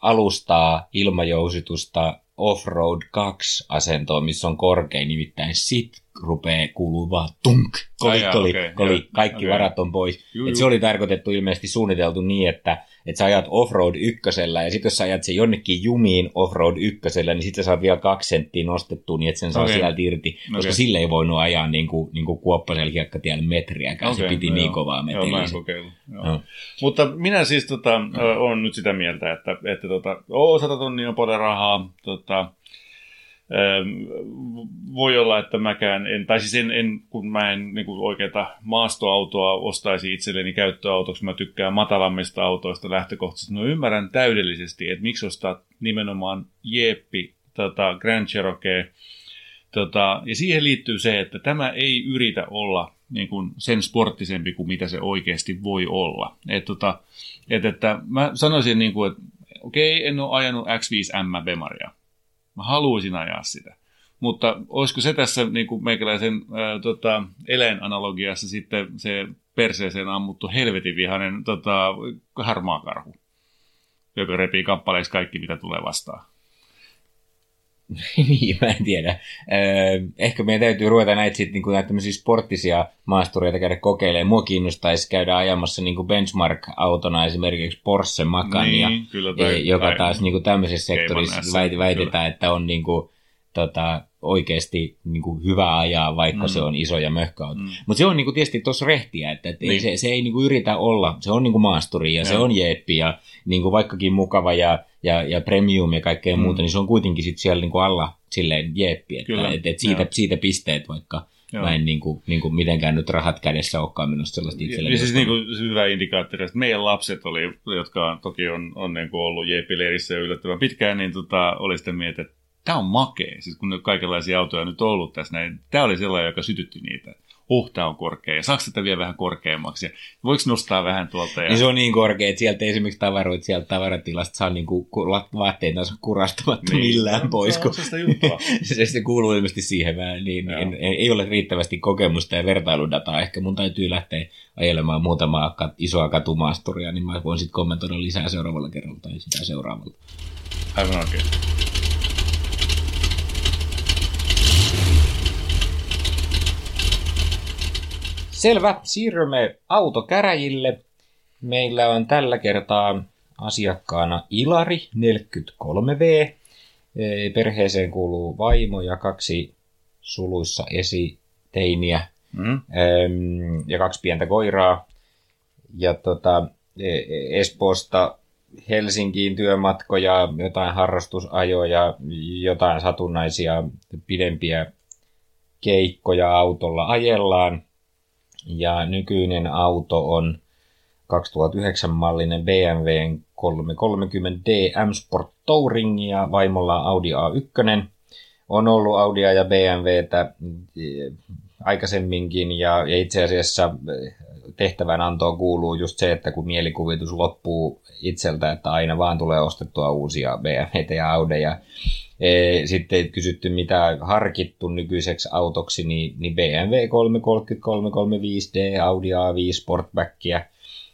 alustaa ilmajousitusta Offroad 2 asentoon, missä on korkein, nimittäin sit rupeaa kuuluu vaan tunk, koli, koli, okay, koli, kaikki okay. varat on pois. Juu, Et se oli tarkoitettu ilmeisesti suunniteltu niin, että että sä ajat offroad ykkösellä, ja sitten jos sä ajat sen jonnekin jumiin offroad ykkösellä, niin sitten sä saat vielä kaksi senttiä nostettua, niin että sen saa okay. sieltä irti, koska okay. sille ei voinut ajaa niin kuin, niin kuin kuoppasella hiekkatiellä metriäkään, okay, se piti no niin joo. kovaa meteliä. Joo, No. Mutta minä siis tota, no. olen nyt sitä mieltä, että, että tota, oo, 100 tonnia on paljon rahaa, tota, voi olla, että mäkään en, tai siis en, en kun mä en niin kuin oikeata maastoautoa ostaisi itselleni käyttöautoksi, mä tykkään matalammista autoista lähtökohtaisesti. No ymmärrän täydellisesti, että miksi ostaa nimenomaan Jeppi, tota, Grand Cherokee, tota, ja siihen liittyy se, että tämä ei yritä olla niin kuin sen sporttisempi kuin mitä se oikeasti voi olla. Et, tota, et, että mä sanoisin, niin kuin, että okei, en ole ajanut X5M Bemaria, Mä haluaisin ajaa sitä. Mutta olisiko se tässä niin kuin meikäläisen ää, tota, eläinanalogiassa sitten se perseeseen ammuttu helvetin vihainen tota, harmaa karhu, joka repii kappaleiksi kaikki, mitä tulee vastaan? niin, mä en tiedä. ehkä meidän täytyy ruveta näitä sitten niin näitä tämmöisiä sporttisia maastureita käydä kokeilemaan. Mua kiinnostaisi käydä ajamassa niin kuin benchmark-autona esimerkiksi Porsche Macania, niin, kyllä, tai, joka tai, taas niin kuin tämmöisessä sektorissa väit, väitetään, että on niin kuin, tota, oikeasti niin kuin hyvä ajaa, vaikka mm. se on iso ja möhkäauto. Mm. Mutta se on niin kuin, tietysti tuossa rehtiä, että, että niin. ei, se, se ei niin kuin, yritä olla, se on niin kuin maasturi ja, ja se on jeppi ja niin kuin, vaikkakin mukava ja, ja, ja premium ja kaikkea mm. muuta, niin se on kuitenkin sit siellä niin kuin alla silleen jeppi, että, Kyllä. että, että siitä, siitä pisteet vaikka Joo. Mä en niin kuin, niin kuin mitenkään nyt rahat kädessä olekaan minusta sellaista itselleni. Ja siis niin kuin, hyvä indikaattori, että meidän lapset oli, jotka toki on, on niin kuin ollut JP-leirissä jo yllättävän pitkään, niin tota, oli sitten mieltä, että tämä on makea. Siis kun kaikenlaisia autoja nyt ollut tässä, näin, tämä oli sellainen, joka sytytti niitä uh, tämä on korkea, ja saako sitä vielä vähän korkeammaksi, ja voiko nostaa vähän tuolta? Ja... Niin se on niin korkea, että sieltä esimerkiksi tavaroit sieltä tavaratilasta saa niin kuin vaatteita kurastamatta niin. millään pois. Kun... Se, juttua. se, se kuuluu ilmeisesti siihen vähän, niin en, ei ole riittävästi kokemusta ja vertailudataa, ehkä mun täytyy lähteä ajelemaan muutamaa kat, isoa katumaasturia, niin mä voin sitten kommentoida lisää seuraavalla kerralla tai sitä seuraavalla. Aivan oikein. Selvä, siirrymme autokäräjille. Meillä on tällä kertaa asiakkaana Ilari 43V. Perheeseen kuuluu vaimo ja kaksi suluissa esiteiniä mm. ja kaksi pientä koiraa. Ja tota, e, e, Espoosta Helsinkiin työmatkoja, jotain harrastusajoja, jotain satunnaisia pidempiä keikkoja autolla ajellaan. Ja nykyinen auto on 2009-mallinen BMW 330D M-Sport Touring ja vaimolla Audi A1. On ollut Audia ja BMWtä eh, aikaisemminkin ja, itse asiassa eh, tehtävän antoon kuuluu just se, että kun mielikuvitus loppuu itseltä, että aina vaan tulee ostettua uusia BMWtä ja Audeja, Sitten kysytty, mitä harkittu nykyiseksi autoksi, niin, niin BMW 330, 335D, Audi A5 Sportbackia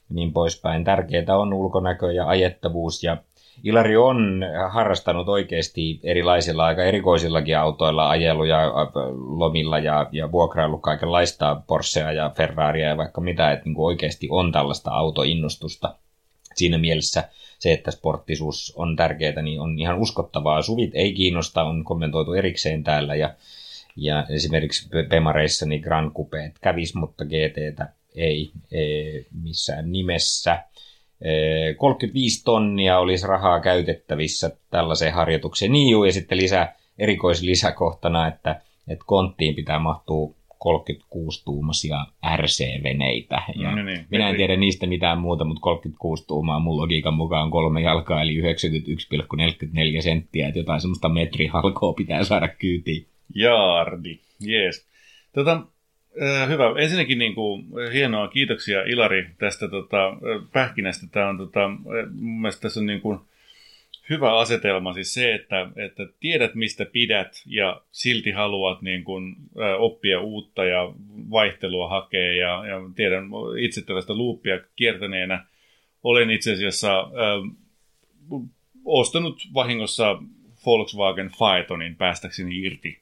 niin poispäin. Tärkeää on ulkonäkö ja ajettavuus ja Ilari on harrastanut oikeasti erilaisilla aika erikoisillakin autoilla ajeluja lomilla ja, ja vuokraillut kaikenlaista Porschea ja Ferraria ja vaikka mitä, että niin kuin oikeasti on tällaista autoinnostusta. Siinä mielessä se, että sporttisuus on tärkeää, niin on ihan uskottavaa. Suvit ei kiinnosta, on kommentoitu erikseen täällä ja, ja esimerkiksi Pemareissa niin Grand Coupe kävis, mutta GTtä ei, ei missään nimessä. 35 tonnia olisi rahaa käytettävissä tällaiseen harjoitukseen. Niin ja sitten lisää, erikoislisäkohtana, että, että konttiin pitää mahtua 36-tuumaisia RC-veneitä. Ja no niin, minä en tiedä niistä mitään muuta, mutta 36 tuumaa mun logiikan mukaan on kolme jalkaa, eli 91,44 senttiä, että jotain semmoista metrihalkoa pitää saada kyytiin. Jaardi, jees. Tota, äh, hyvä. Ensinnäkin niin kuin, hienoa, kiitoksia Ilari tästä tota, pähkinästä. Tämä on tota, mun mielestä tässä on niin kuin, hyvä asetelma, siis se, että, että tiedät mistä pidät ja silti haluat niin kuin, ä, oppia uutta ja vaihtelua hakea ja, ja tiedän itse tällaista luuppia kiertäneenä. Olen itse asiassa ä, ostanut vahingossa Volkswagen Phaetonin päästäkseni irti,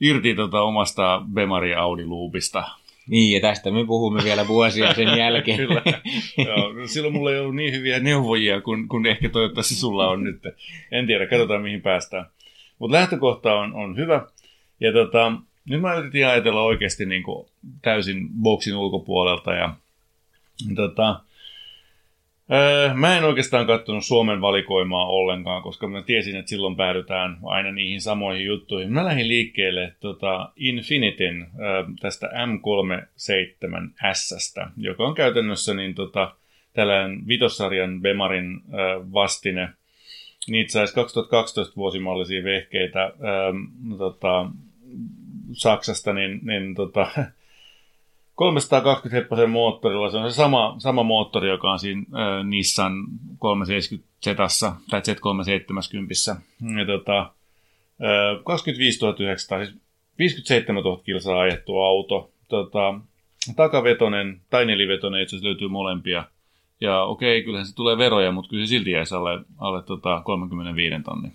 irti tota omasta Bemari Audi luupista niin, ja tästä me puhumme vielä vuosia sen jälkeen. Kyllä. Joo, silloin mulla ei ollut niin hyviä neuvojia kuin, kuin ehkä toivottavasti sulla on nyt. En tiedä, katsotaan mihin päästään. Mutta lähtökohta on, on hyvä. Ja tota, nyt mä yritin ajatella oikeasti niin kuin täysin boksin ulkopuolelta. Ja, tota, Öö, mä en oikeastaan katsonut Suomen valikoimaa ollenkaan, koska mä tiesin, että silloin päädytään aina niihin samoihin juttuihin. Mä lähdin liikkeelle tota Infinitin öö, tästä M37S, joka on käytännössä niin tota, tällainen vitossarjan Bemarin öö, vastine. Niitä saisi 2012 vuosimallisia vehkeitä öö, tota, Saksasta, niin, niin tota, 320 heppasen moottorilla, se on se sama, sama moottori, joka on siinä äh, Nissan 370 Zetassa, tai Z370. Ja tota, äh, 25 900, siis 57 000 kilsaa ajettu auto. Tota, takavetonen tai nelivetonen, itse asiassa löytyy molempia. Ja okei, kyllähän se tulee veroja, mutta kyllä se silti jäisi alle, alle tota 35 tonnin.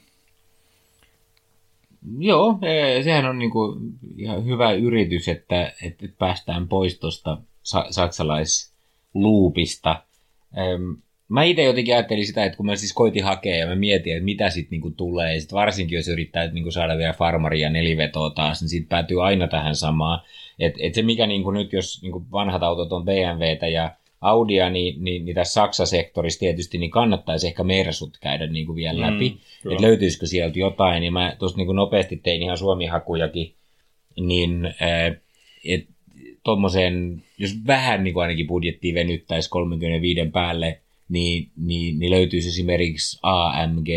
Joo, e, sehän on niinku ihan hyvä yritys, että, että päästään pois tuosta sa- saksalaisluupista. mä itse jotenkin ajattelin sitä, että kun mä siis koitin hakea ja mä mietin, että mitä sitten niinku tulee, ja sit varsinkin jos yrittää niinku saada vielä farmaria nelivetoa taas, niin sitten päätyy aina tähän samaan. Että et se mikä niinku nyt, jos niinku vanhat autot on BMWtä ja Audia, niin, niin, niin tässä Saksa-sektorissa tietysti niin kannattaisi ehkä Mersut käydä niin kuin vielä läpi, mm, että löytyisikö sieltä jotain, niin mä tuossa niin nopeasti tein ihan Suomi-hakujakin, niin että tuommoiseen, jos vähän niin kuin ainakin budjettia venyttäisi 35 päälle, niin, niin, niin löytyisi esimerkiksi AMG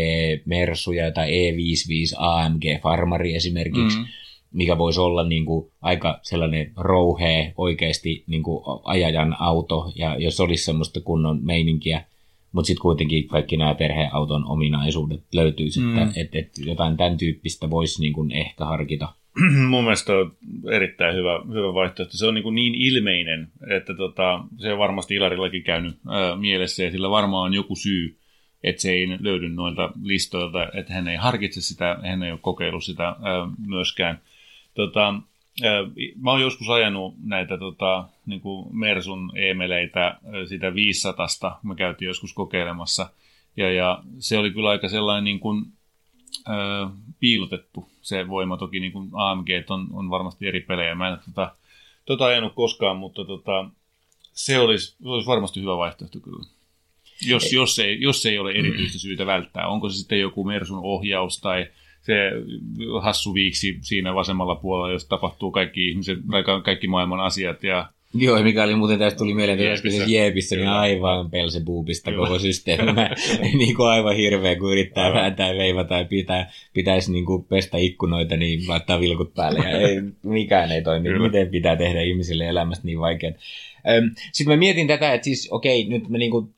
Mersuja tai E55 AMG Farmari esimerkiksi, mm mikä voisi olla niin kuin aika sellainen rouhee oikeasti niin kuin ajajan auto, ja jos olisi semmoista kunnon meininkiä, mutta sitten kuitenkin kaikki nämä perheauton ominaisuudet löytyisi, mm. että et, et jotain tämän tyyppistä voisi niin kuin ehkä harkita. Mun mielestä on erittäin hyvä, hyvä vaihtoehto. Se on niin, kuin niin ilmeinen, että tota, se on varmasti Ilarillakin käynyt ää, mielessä, ja sillä varmaan on joku syy, että se ei löydy noilta listoilta, että hän ei harkitse sitä, hän ei ole kokeillut sitä ää, myöskään. Tota, mä oon joskus ajanut näitä tota, niin kuin Mersun emeleitä sitä 500. Me käytiin joskus kokeilemassa. Ja, ja se oli kyllä aika sellainen niin kuin, ö, piilotettu se voima. Toki niin kuin AMG on, on varmasti eri pelejä. Mä en tota, tota ajanut koskaan, mutta tota, se olisi, olisi varmasti hyvä vaihtoehto kyllä. Jos, jos, ei, jos ei ole erityistä syytä välttää. Onko se sitten joku Mersun ohjaus tai se hassu viiksi siinä vasemmalla puolella, jos tapahtuu kaikki ihmiset, kaikki maailman asiat ja Joo, mikä oli muuten tästä tuli mieleen, että Jeepissä, Jeepissä niin aivan pelsebuubista koko systeemi. Niin kuin aivan hirveä, kun yrittää aivan. vääntää veivata tai pitää, pitäisi niin kuin pestä ikkunoita, niin laittaa vilkut päälle ja ei, mikään ei toimi. Kyllä. Miten pitää tehdä ihmisille elämästä niin vaikeaa. Sitten mä mietin tätä, että siis okei, nyt mä, niinku,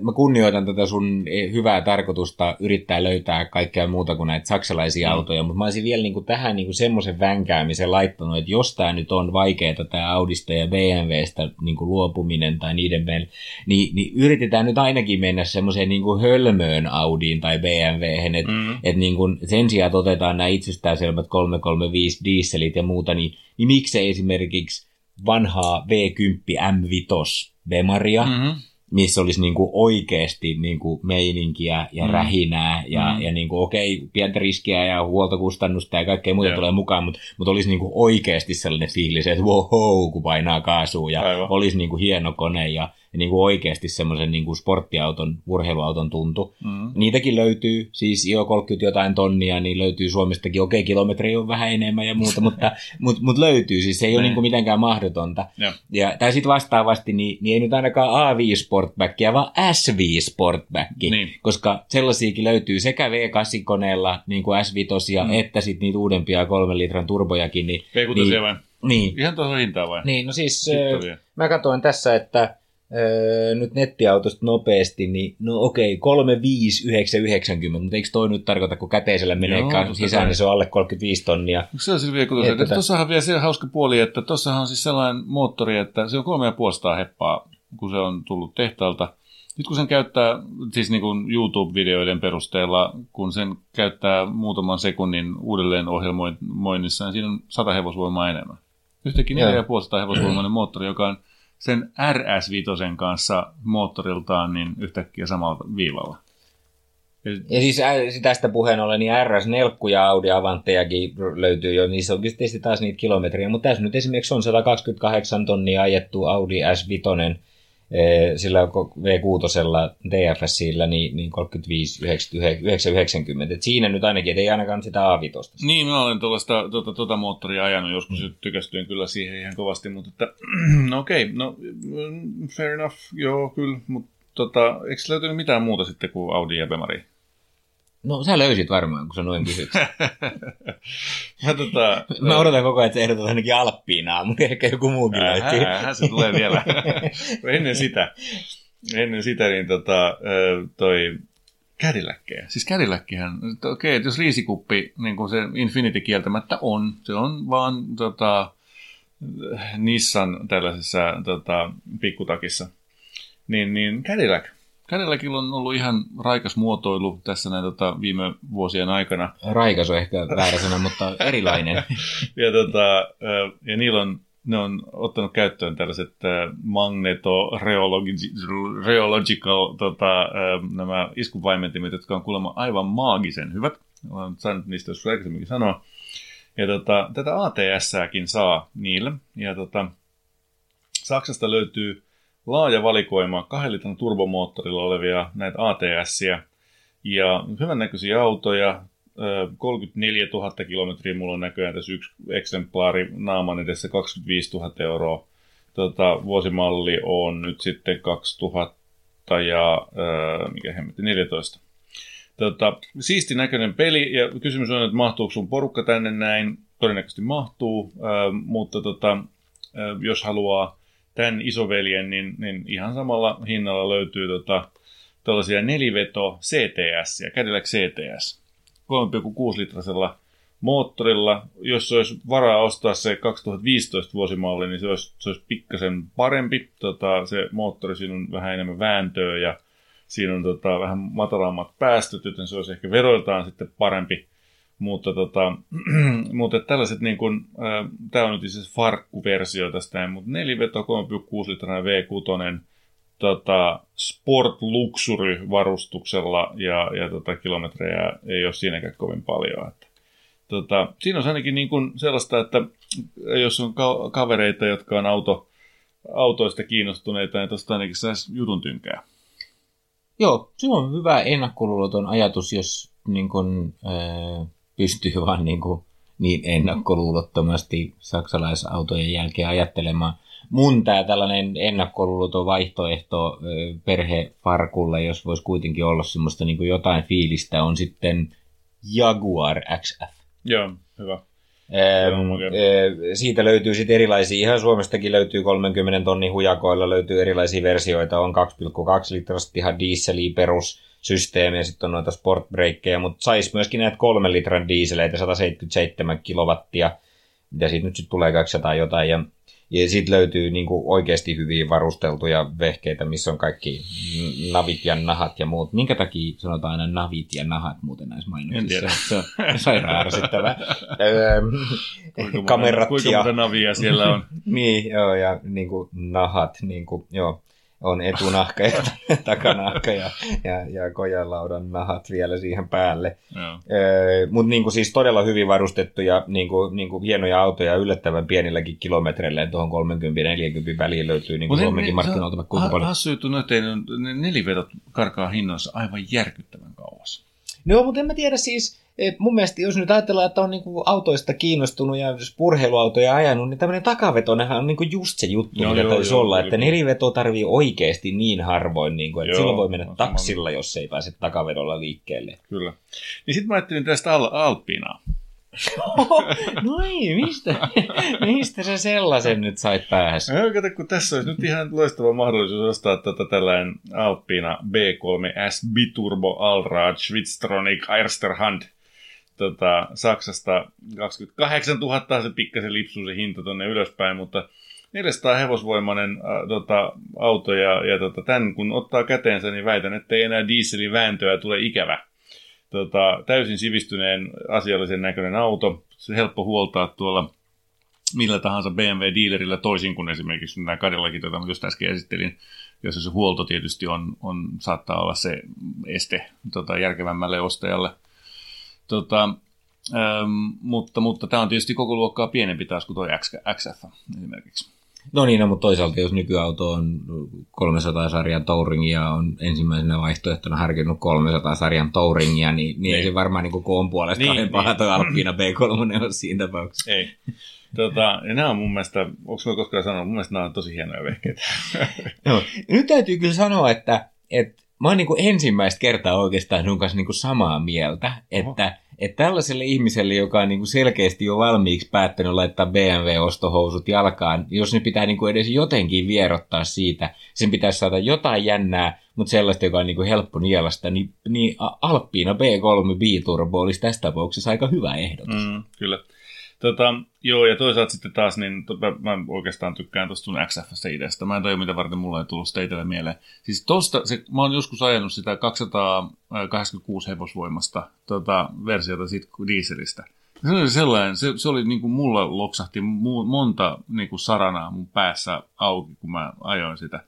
mä kunnioitan tätä sun hyvää tarkoitusta yrittää löytää kaikkea muuta kuin näitä saksalaisia mm. autoja, mutta mä olisin vielä niinku tähän niinku semmoisen vänkäämisen laittanut, että jos tämä nyt on vaikeaa tämä Audista ja BMWstä niinku luopuminen tai niiden meillä, niin, niin yritetään nyt ainakin mennä semmoiseen niinku hölmöön Audiin tai BMWhen, että mm. et niinku sen sijaan otetaan nämä itsestäänselvät 335 dieselit ja muuta, niin, niin miksei esimerkiksi vanhaa V10 M5 Bemaria, mm-hmm. missä olisi niin kuin oikeasti niin kuin meininkiä ja mm. rähinää ja, mm. ja niin kuin, okei, pientä riskiä ja huoltokustannusta ja kaikkea muuta yeah. tulee mukaan, mutta, mutta olisi niin kuin oikeasti sellainen fiilis, että wow, kun painaa kaasua ja Aivan. olisi niin kuin hieno kone ja, ja niin kuin oikeasti semmoisen niin kuin sporttiauton, urheiluauton tuntu. Mm. Niitäkin löytyy, siis jo 30 jotain tonnia, niin löytyy Suomestakin, okei, kilometriä on vähän enemmän ja muuta, mutta mut, mut löytyy, siis se ei ole niin kuin mitenkään mahdotonta. Ja, ja tai sitten vastaavasti, niin, niin ei nyt ainakaan A5 Sportbackia, vaan S5 Sportback, niin. koska sellaisiakin löytyy sekä V8-koneella, niin kuin S5, mm. että sitten niitä uudempia kolmen litran turbojakin. Niin, V6 niin, vai? Niin. Ihan tuohon hintaan vai? Niin, no siis äh, mä katsoin tässä, että öö, nyt nettiautosta nopeasti, niin no okei, okay, 35990, mutta eikö toi nyt tarkoita, kun käteisellä menee sisään, niin se on alle 35 tonnia. Se on siis vielä kun että, tuossahan vielä se hauska puoli, että tuossahan on siis sellainen moottori, että se on 3,5 heppaa, kun se on tullut tehtaalta. Nyt kun sen käyttää, siis niin kuin YouTube-videoiden perusteella, kun sen käyttää muutaman sekunnin uudelleen ohjelmoinnissa, niin siinä on 100 hevosvoimaa enemmän. Yhtäkkiä 4,5 hevosvoimainen moottori, joka on sen RS5 kanssa moottoriltaan niin yhtäkkiä samalla viivalla. Ja siis tästä puheen ollen, niin RS4 ja Audi Avanttejakin löytyy jo, niissä on tietysti taas niitä kilometriä, mutta tässä nyt esimerkiksi on 128 tonnia ajettu Audi S5, sillä V6 DFSillä niin, niin 35, 90, 90. Et siinä nyt ainakin, ei ainakaan sitä A5. Niin, mä olen tuollaista tuota, tuota moottoria ajanut joskus, mm. tykästyin kyllä siihen ihan kovasti, mutta että, no okei, okay, no fair enough, joo kyllä, mutta tota, eikö löytynyt mitään muuta sitten kuin Audi ja Bemari? No sä löysit varmaan, kun sä noin kysyt. mä, tota, mä odotan koko ajan, että sä ehdotat ainakin Alppiinaa, mutta ehkä joku muukin löytyy. Hän se tulee vielä. ennen sitä, ennen sitä niin tota, toi Cadillackeja. Siis Cadillackihän, okei, okay, jos riisikuppi, niin kuin se Infinity kieltämättä on, se on vaan tota, Nissan tällaisessa tota, pikkutakissa, niin, niin Cadillac Cadillacilla on ollut ihan raikas muotoilu tässä näin tota, viime vuosien aikana. Raikas on ehkä väärä sana, mutta erilainen. ja, tota, ja niillä on ne on ottanut käyttöön tällaiset magneto-reological tota, nämä iskuvaimentimet, jotka on kuulemma aivan maagisen hyvät. Olen saanut niistä joskus aikaisemminkin sanoa. Ja tota, tätä ATS-ääkin saa niille. Ja tota, Saksasta löytyy laaja valikoima kahden turbomoottorilla olevia näitä ATS-iä. Ja hyvännäköisiä autoja, 34 000 kilometriä mulla on näköjään tässä yksi eksemplaari naaman edessä 25 000 euroa. Tota, vuosimalli on nyt sitten 2000 ja mikä hemmetti, 14. Tota, siisti näköinen peli ja kysymys on, että mahtuuko sun porukka tänne näin. Todennäköisesti mahtuu, mutta tota, jos haluaa tämän isoveljen, niin, niin ihan samalla hinnalla löytyy tota, tällaisia neliveto CTS ja Cadillac CTS. 3,6-litrasella moottorilla. Jos olisi varaa ostaa se 2015 vuosimalli, niin se olisi, se olisi pikkasen parempi. Tota, se moottori, siinä on vähän enemmän vääntöä ja siinä on tota, vähän matalammat päästöt, joten se olisi ehkä veroiltaan sitten parempi. Mutta, tota, mutta tällaiset, niin kuin, äh, tämä on nyt siis farkkuversio tästä, mutta neliveto 3,6 litrainen V6, tota, Sport Luxury varustuksella ja, ja tota, kilometrejä ei ole siinäkään kovin paljon. Että, tota, siinä on ainakin niin kuin sellaista, että jos on ka- kavereita, jotka on auto, autoista kiinnostuneita, niin tuosta ainakin saisi jutun tynkää. Joo, se on hyvä ennakkoluuloton ajatus, jos niin kun, äh, pystyy vaan niin, kuin, niin ennakkoluulottomasti saksalaisautojen jälkeen ajattelemaan – mun tämä tällainen ennakkoluuloton vaihtoehto perhefarkulle, jos voisi kuitenkin olla semmoista niin jotain fiilistä, on sitten Jaguar XF. Joo, hyvä. Ee, siitä löytyy sitten erilaisia, ihan Suomestakin löytyy 30 tonnin hujakoilla, löytyy erilaisia versioita, on 2,2 litrasta ihan dieseliä perussysteemi ja sitten on noita sportbreakkejä, mutta saisi myöskin näitä 3 litran dieseleitä, 177 kilowattia, mitä siitä nyt sitten tulee 200 jotain, ja ja sitten löytyy niin kuin oikeasti hyvin varusteltuja vehkeitä, missä on kaikki navit ja nahat ja muut. Minkä takia sanotaan aina navit ja nahat muuten näissä mainoksissa? Se on sairaan ärsyttävää. kuinka Kamerat kuinka ja... navia siellä on? niin, joo, ja niin kuin nahat, niin kuin, joo on etunahka ja takanahka ja, ja, ja kojalaudan nahat vielä siihen päälle. Öö, Mutta niinku siis todella hyvin varustettuja niinku, niinku hienoja autoja yllättävän pienilläkin kilometreillä. Tuohon 30-40 väliin löytyy niinku Suomenkin markkinoilta kuinka paljon. Hassu juttu, että ne nelivedot karkaa hinnoissa aivan järkyttävän kauas. No, mutta en mä tiedä siis, mun mielestä jos nyt ajatellaan, että on niinku autoista kiinnostunut ja purheiluautoja ajanut, niin tämmöinen takavetonehan on niinku just se juttu, joo, täytyisi joo, olla. Joo, että neliveto tarvii oikeasti niin harvoin, niinku, että joo, silloin voi mennä taksilla, jos ei pääse takavedolla liikkeelle. Kyllä. Niin sitten mä ajattelin tästä Al- Alpinaa. no ei, mistä, mistä sä sellaisen nyt sait päässä? No, kato, kun tässä olisi nyt ihan loistava mahdollisuus ostaa tätä tällainen Alpina B3S Biturbo Allrad Schwitztronic Ersterhand tota, Saksasta 28 000 se pikkasen lipsuu se hinta tonne ylöspäin, mutta 400 hevosvoimainen äh, tota, auto ja, ja tota, tämän kun ottaa käteensä, niin väitän, että ei enää dieselin vääntöä tule ikävä. Tota, täysin sivistyneen asiallisen näköinen auto, se helppo huoltaa tuolla millä tahansa BMW-dealerillä toisin kuin esimerkiksi nämä Cadillacit, joita just äsken esittelin, jossa se huolto tietysti on, on saattaa olla se este tota, järkevämmälle ostajalle – Tota, ähm, mutta, mutta tämä on tietysti koko luokkaa pienempi taas kuin tuo XF esimerkiksi. No niin, no, mutta toisaalta jos nykyauto on 300-sarjan Touringia, on ensimmäisenä vaihtoehtona harkinnut 300-sarjan Touringia, niin, niin, niin. ei se varmaan niin koon puolesta niin, niin. paha tuo Alpina B3 on siinä tapauksessa. Ei. Tota, ja nämä on mun mielestä, onko mä koskaan sanonut, mun mielestä nämä on tosi hienoja vehkeitä. no, nyt täytyy kyllä sanoa, että, että mä oon niin kuin ensimmäistä kertaa oikeastaan sun kanssa niin kuin samaa mieltä, että, Oho. että tällaiselle ihmiselle, joka on niin kuin selkeästi jo valmiiksi päättänyt laittaa BMW-ostohousut jalkaan, jos ne pitää niin kuin edes jotenkin vierottaa siitä, sen pitäisi saada jotain jännää, mutta sellaista, joka on niin kuin helppo nielasta, niin, niin Alppiina B3 B-turbo olisi tässä tapauksessa aika hyvä ehdotus. Mm, kyllä. Tota, joo, ja toisaalta sitten taas, niin to, mä, oikeastaan tykkään tuosta sun XFstä ideasta. Mä en tajua, mitä varten mulla ei tullut sitä itselle mieleen. Siis tosta, se, mä oon joskus ajanut sitä 286 hevosvoimasta tota, versiota siitä dieselistä. Se oli sellainen, se, se oli niin kuin mulla loksahti mu, monta niin kuin saranaa mun päässä auki, kun mä ajoin sitä.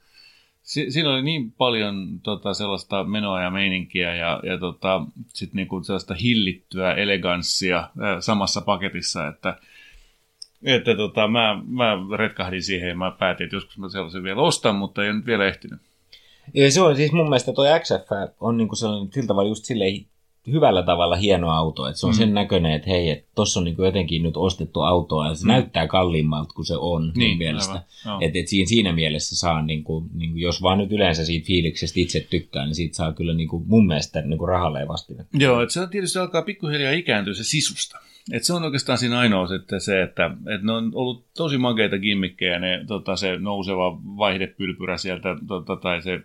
Si, siinä oli niin paljon tota, sellaista menoa ja meininkiä ja, ja tota, sit niin kuin sellaista hillittyä eleganssia ää, samassa paketissa, että että tota, mä, mä retkahdin siihen ja mä päätin, että joskus mä sellaisen vielä ostan, mutta ei nyt vielä ehtinyt. Ja se on siis mun mielestä toi XF on niinku sellainen sillä tavalla just silleen hyvällä tavalla hieno auto. Että se on mm. sen näköinen, että hei, että tuossa on niinku jotenkin nyt ostettu auto ja se mm. näyttää kalliimmalta kuin se on niin, mielestä. Että et siinä, siinä mielessä saa, niinku, niinku, jos vaan nyt yleensä siitä fiiliksestä itse tykkää, niin siitä saa kyllä niinku, mun mielestä niinku rahalle vastine. Joo, että se tietysti alkaa pikkuhiljaa ikääntyä se sisusta. Et se on oikeastaan siinä ainoa sitten se, että, että ne on ollut tosi makeita gimmikkejä, ne, tota, se nouseva vaihdepylpyrä sieltä, tota, tai se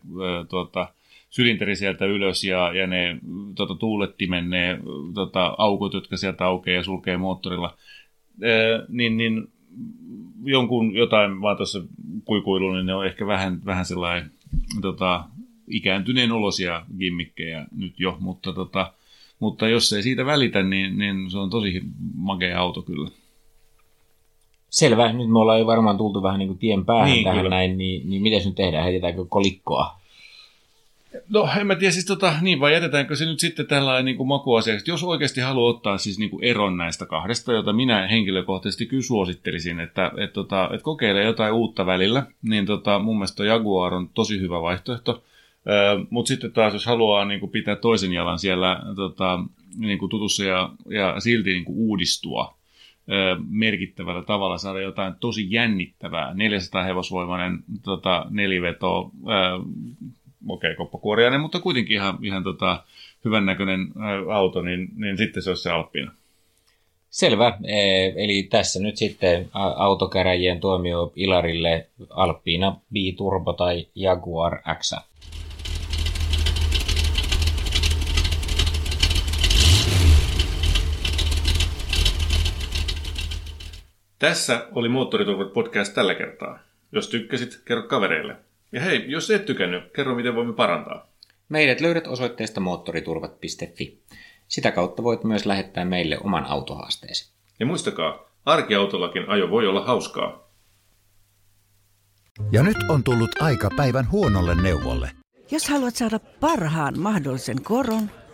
tota, sylinteri sieltä ylös ja, ja ne tota, tuulettimen, ne tota, aukot, jotka sieltä aukeaa ja sulkee moottorilla, e, niin, niin jonkun jotain vaan tuossa kuikuilu, niin ne on ehkä vähän, vähän sellainen tota, ikääntyneen olosia gimmikkejä nyt jo, mutta tota, mutta jos ei siitä välitä, niin, niin se on tosi makea auto kyllä. Selvä. Nyt me ollaan jo varmaan tultu vähän niin kuin tien päähän niin, tähän kyllä. näin, niin, niin miten nyt tehdään? Heitetäänkö kolikkoa? No en mä tiedä, siis tota, niin vai jätetäänkö se nyt sitten tällainen niin kuin makuasiaksi. Jos oikeasti haluaa ottaa siis niin kuin eron näistä kahdesta, jota minä henkilökohtaisesti kyllä suosittelisin, että, että, tota, että kokeile jotain uutta välillä, niin tota, mun mielestä Jaguar on tosi hyvä vaihtoehto. Mutta sitten taas, jos haluaa niin kuin pitää toisen jalan siellä tota, niin kuin tutussa ja, ja silti niin kuin uudistua merkittävällä tavalla, saada jotain tosi jännittävää, 400 hevosvoimainen tota, neliveto, okei, okay, koppakuoriainen, mutta kuitenkin ihan, ihan tota, hyvän näköinen auto, niin, niin sitten se olisi se Alppina. Selvä. E, eli tässä nyt sitten autokäräjien tuomio Ilarille Alpina B-Turbo tai Jaguar X. Tässä oli Moottoriturvat podcast tällä kertaa. Jos tykkäsit, kerro kavereille. Ja hei, jos et tykännyt, kerro miten voimme parantaa. Meidät löydät osoitteesta moottoriturvat.fi. Sitä kautta voit myös lähettää meille oman autohaasteesi. Ja muistakaa, arkiautollakin ajo voi olla hauskaa. Ja nyt on tullut aika päivän huonolle neuvolle. Jos haluat saada parhaan mahdollisen koron,